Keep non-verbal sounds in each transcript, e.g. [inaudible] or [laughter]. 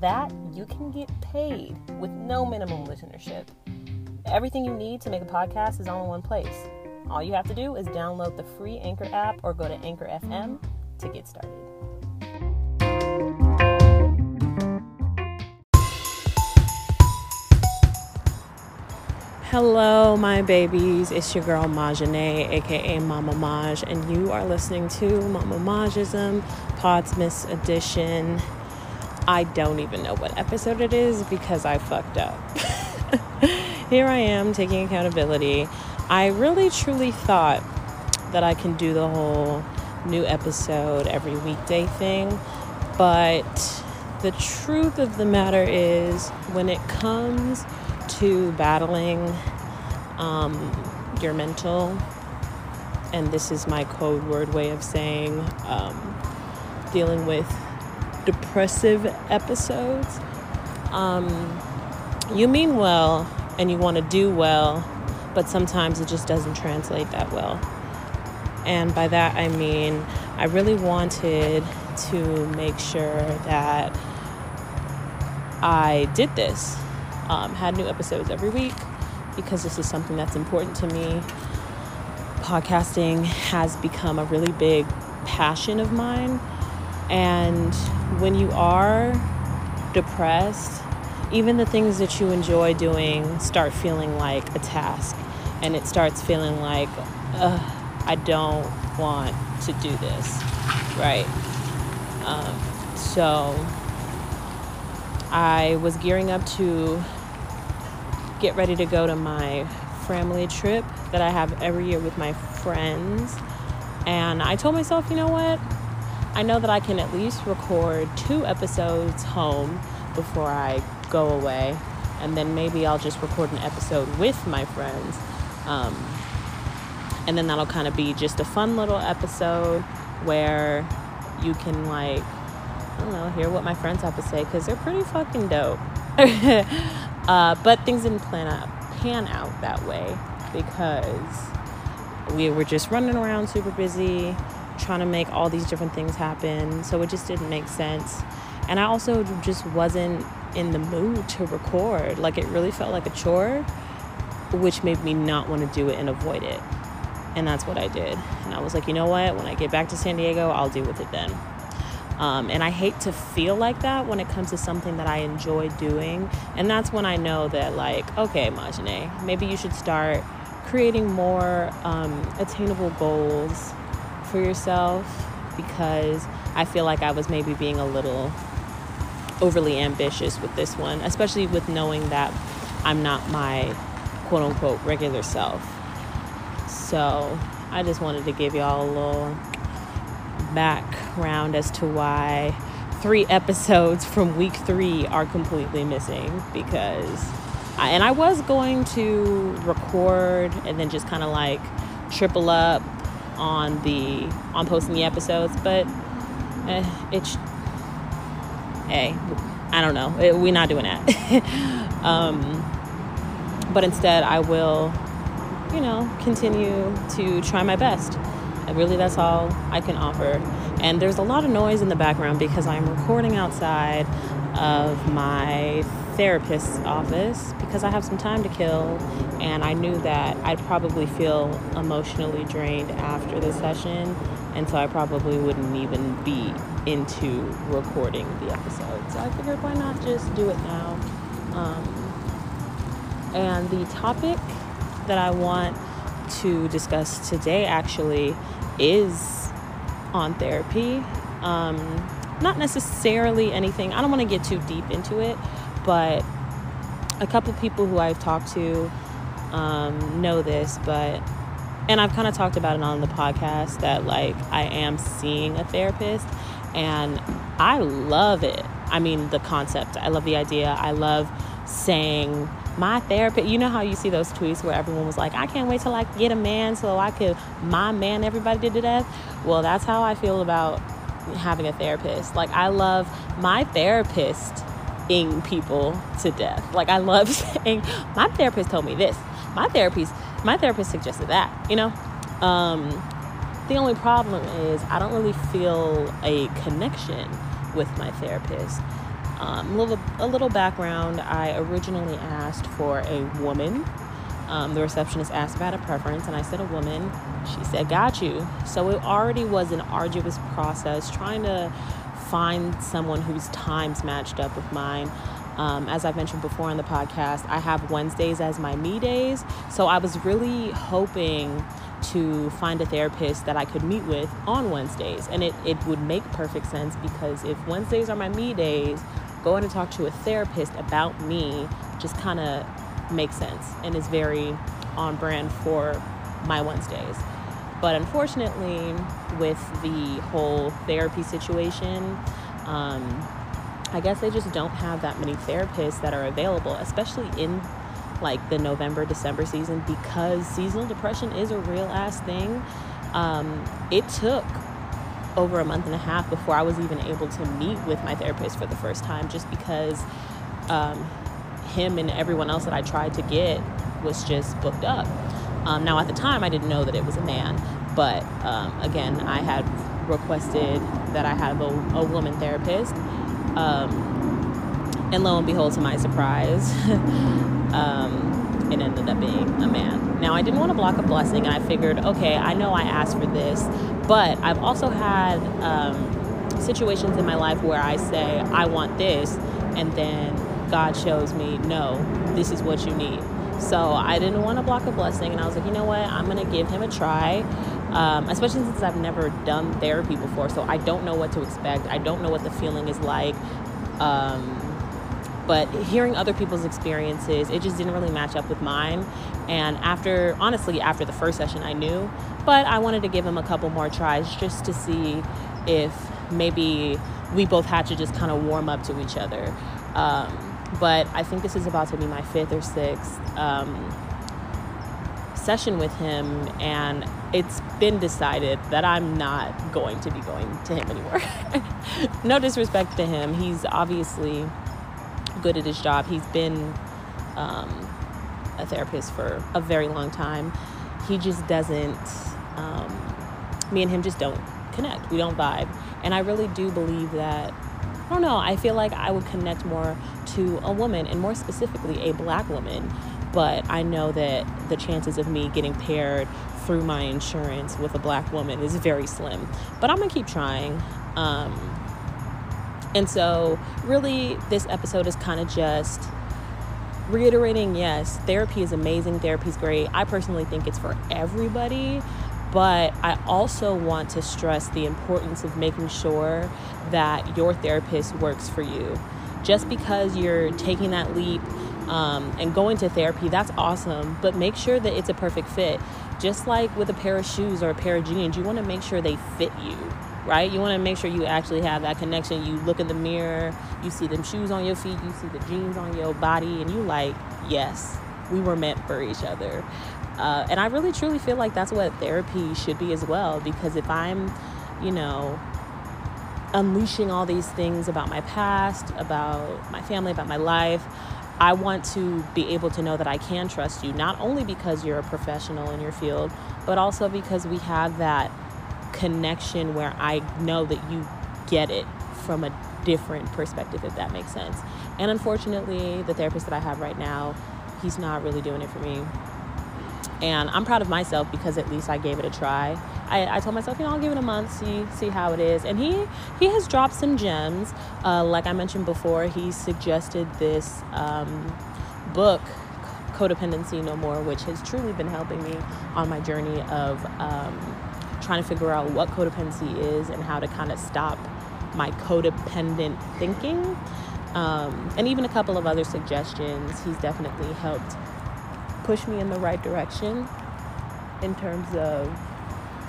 that you can get paid with no minimum listenership. Everything you need to make a podcast is all in one place. All you have to do is download the free Anchor app or go to Anchor FM to get started. Hello, my babies. It's your girl Majane, aka Mama Maj, and you are listening to Mama Majism Podsmiths Edition. I don't even know what episode it is because I fucked up. [laughs] Here I am taking accountability. I really truly thought that I can do the whole new episode every weekday thing, but the truth of the matter is when it comes to battling um, your mental, and this is my code word way of saying um, dealing with depressive episodes. Um, you mean well and you want to do well, but sometimes it just doesn't translate that well. And by that I mean, I really wanted to make sure that I did this, um, had new episodes every week because this is something that's important to me. Podcasting has become a really big passion of mine and when you are depressed, even the things that you enjoy doing start feeling like a task. And it starts feeling like, I don't want to do this. Right? Um, so I was gearing up to get ready to go to my family trip that I have every year with my friends. And I told myself, you know what? I know that I can at least record two episodes home before I go away, and then maybe I'll just record an episode with my friends. Um, and then that'll kind of be just a fun little episode where you can, like, I don't know, hear what my friends have to say because they're pretty fucking dope. [laughs] uh, but things didn't plan out, pan out that way because we were just running around super busy trying to make all these different things happen. So it just didn't make sense. And I also just wasn't in the mood to record. Like it really felt like a chore, which made me not want to do it and avoid it. And that's what I did. And I was like, you know what? When I get back to San Diego, I'll deal with it then. Um, and I hate to feel like that when it comes to something that I enjoy doing. And that's when I know that, like, okay, Majane, maybe you should start creating more um, attainable goals for yourself because I feel like I was maybe being a little overly ambitious with this one, especially with knowing that I'm not my quote unquote regular self. So I just wanted to give y'all a little background as to why three [laughs] episodes from week three are completely missing because I, and I was going to record and then just kind of like triple up on the on posting the episodes, but uh, it's hey, I don't know. It, we're not doing that. [laughs] um, but instead, I will, you know, continue to try my best. And really, that's all I can offer. And there's a lot of noise in the background because I'm recording outside of my therapist's office because I have some time to kill and I knew that I'd probably feel emotionally drained after the session and so I probably wouldn't even be into recording the episode. So I figured why not just do it now. Um, and the topic that I want to discuss today actually is on therapy. Um, not necessarily anything, I don't want to get too deep into it, but a couple people who I've talked to um, know this, but and I've kind of talked about it on the podcast that like I am seeing a therapist and I love it. I mean, the concept, I love the idea, I love saying my therapist you know how you see those tweets where everyone was like i can't wait till i get a man so i could my man everybody did to death. Well that's how i feel about having a therapist. Like i love my therapist ing people to death like i love [laughs] saying my therapist told me this my therapist my therapist suggested that you know um, the only problem is i don't really feel a connection with my therapist um, a, little, a little background I originally asked for a woman. Um, the receptionist asked had a preference, and I said a woman. She said, Got you. So it already was an arduous process trying to find someone whose times matched up with mine. Um, as I've mentioned before on the podcast, I have Wednesdays as my me days. So I was really hoping to find a therapist that I could meet with on Wednesdays. And it, it would make perfect sense because if Wednesdays are my me days, going to talk to a therapist about me just kind of makes sense and is very on brand for my Wednesdays. But unfortunately, with the whole therapy situation, um, I guess they just don't have that many therapists that are available, especially in like the November, December season, because seasonal depression is a real ass thing. Um, it took over a month and a half before I was even able to meet with my therapist for the first time, just because um, him and everyone else that I tried to get was just booked up. Um, now, at the time, I didn't know that it was a man, but um, again, I had requested that I have a, a woman therapist. Um, and lo and behold, to my surprise, [laughs] um, it ended up being a man. Now, I didn't want to block a blessing, and I figured, okay, I know I asked for this, but I've also had um, situations in my life where I say, I want this, and then God shows me, no, this is what you need. So I didn't want to block a blessing, and I was like, you know what, I'm going to give him a try. Um, especially since I've never done therapy before, so I don't know what to expect. I don't know what the feeling is like. Um, but hearing other people's experiences, it just didn't really match up with mine. And after, honestly, after the first session, I knew, but I wanted to give him a couple more tries just to see if maybe we both had to just kind of warm up to each other. Um, but I think this is about to be my fifth or sixth um, session with him, and it's been decided that I'm not going to be going to him anymore. [laughs] no disrespect to him, he's obviously good at his job. He's been um, a therapist for a very long time. He just doesn't, um, me and him just don't connect. We don't vibe. And I really do believe that, I don't know, I feel like I would connect more to a woman and more specifically a black woman. But I know that the chances of me getting paired through my insurance with a black woman is very slim. But I'm gonna keep trying. Um, and so, really, this episode is kind of just reiterating yes, therapy is amazing, therapy is great. I personally think it's for everybody, but I also want to stress the importance of making sure that your therapist works for you. Just because you're taking that leap um, and going to therapy, that's awesome, but make sure that it's a perfect fit. Just like with a pair of shoes or a pair of jeans, you want to make sure they fit you right? You want to make sure you actually have that connection. You look in the mirror, you see them shoes on your feet, you see the jeans on your body, and you like, yes, we were meant for each other. Uh, and I really truly feel like that's what therapy should be as well. Because if I'm, you know, unleashing all these things about my past, about my family, about my life, I want to be able to know that I can trust you, not only because you're a professional in your field, but also because we have that connection where I know that you get it from a different perspective, if that makes sense. And unfortunately, the therapist that I have right now, he's not really doing it for me. And I'm proud of myself because at least I gave it a try. I, I told myself, you know, I'll give it a month, see see how it is. And he he has dropped some gems. Uh, like I mentioned before, he suggested this um, book codependency no more which has truly been helping me on my journey of um, trying to figure out what codependency is and how to kind of stop my codependent thinking. Um, and even a couple of other suggestions. He's definitely helped push me in the right direction in terms of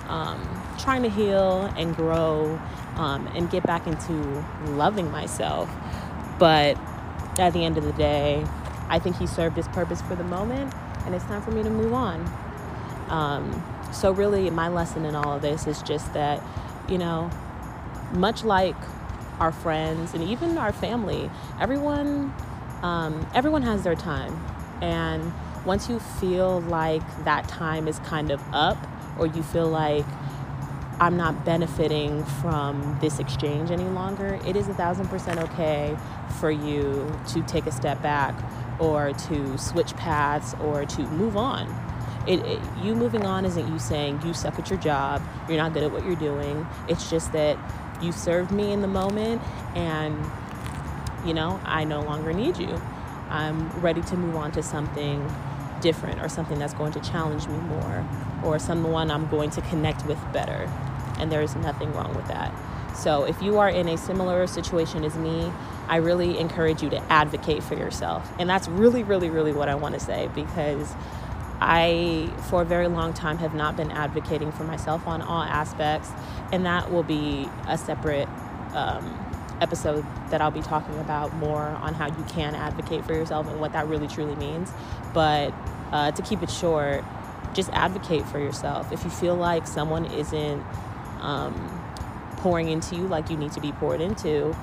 um, trying to heal and grow um, and get back into loving myself. But at the end of the day, I think he served his purpose for the moment, and it's time for me to move on. Um, so, really, my lesson in all of this is just that, you know, much like our friends and even our family, everyone, um, everyone has their time, and once you feel like that time is kind of up, or you feel like I'm not benefiting from this exchange any longer, it is a thousand percent okay for you to take a step back or to switch paths or to move on. It, it, you moving on isn't you saying you suck at your job, you're not good at what you're doing. It's just that you served me in the moment and you know, I no longer need you. I'm ready to move on to something different or something that's going to challenge me more or someone I'm going to connect with better and there is nothing wrong with that. So, if you are in a similar situation as me, I really encourage you to advocate for yourself. And that's really, really, really what I want to say because I, for a very long time, have not been advocating for myself on all aspects. And that will be a separate um, episode that I'll be talking about more on how you can advocate for yourself and what that really truly means. But uh, to keep it short, just advocate for yourself. If you feel like someone isn't um, pouring into you like you need to be poured into,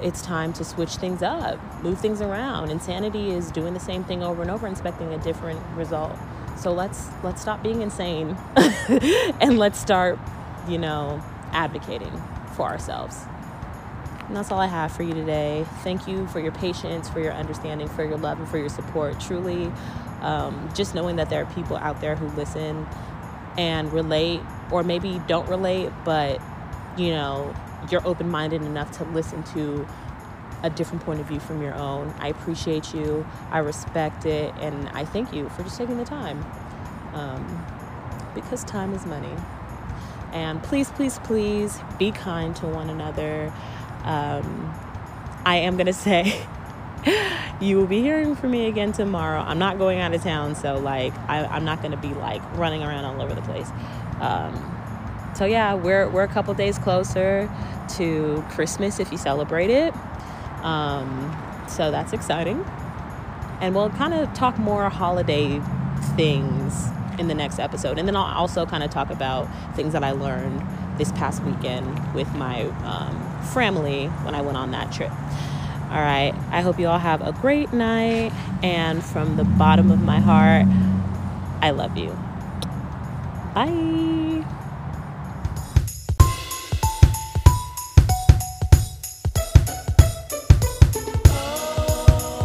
it's time to switch things up, move things around. Insanity is doing the same thing over and over, expecting a different result. So let's let's stop being insane, [laughs] and let's start, you know, advocating for ourselves. And that's all I have for you today. Thank you for your patience, for your understanding, for your love, and for your support. Truly, um, just knowing that there are people out there who listen and relate or maybe don't relate, but you know, you're open minded enough to listen to a different point of view from your own. I appreciate you, I respect it, and I thank you for just taking the time. Um, because time is money. And please, please, please be kind to one another. Um, I am going [laughs] to say, you will be hearing from me again tomorrow. I'm not going out of town, so like I, am not going to be like running around all over the place. Um, so yeah, we're we're a couple days closer to Christmas if you celebrate it. Um, so that's exciting, and we'll kind of talk more holiday things in the next episode, and then I'll also kind of talk about things that I learned this past weekend with my um, family when I went on that trip. All right. I hope you all have a great night. And from the bottom of my heart, I love you. Bye.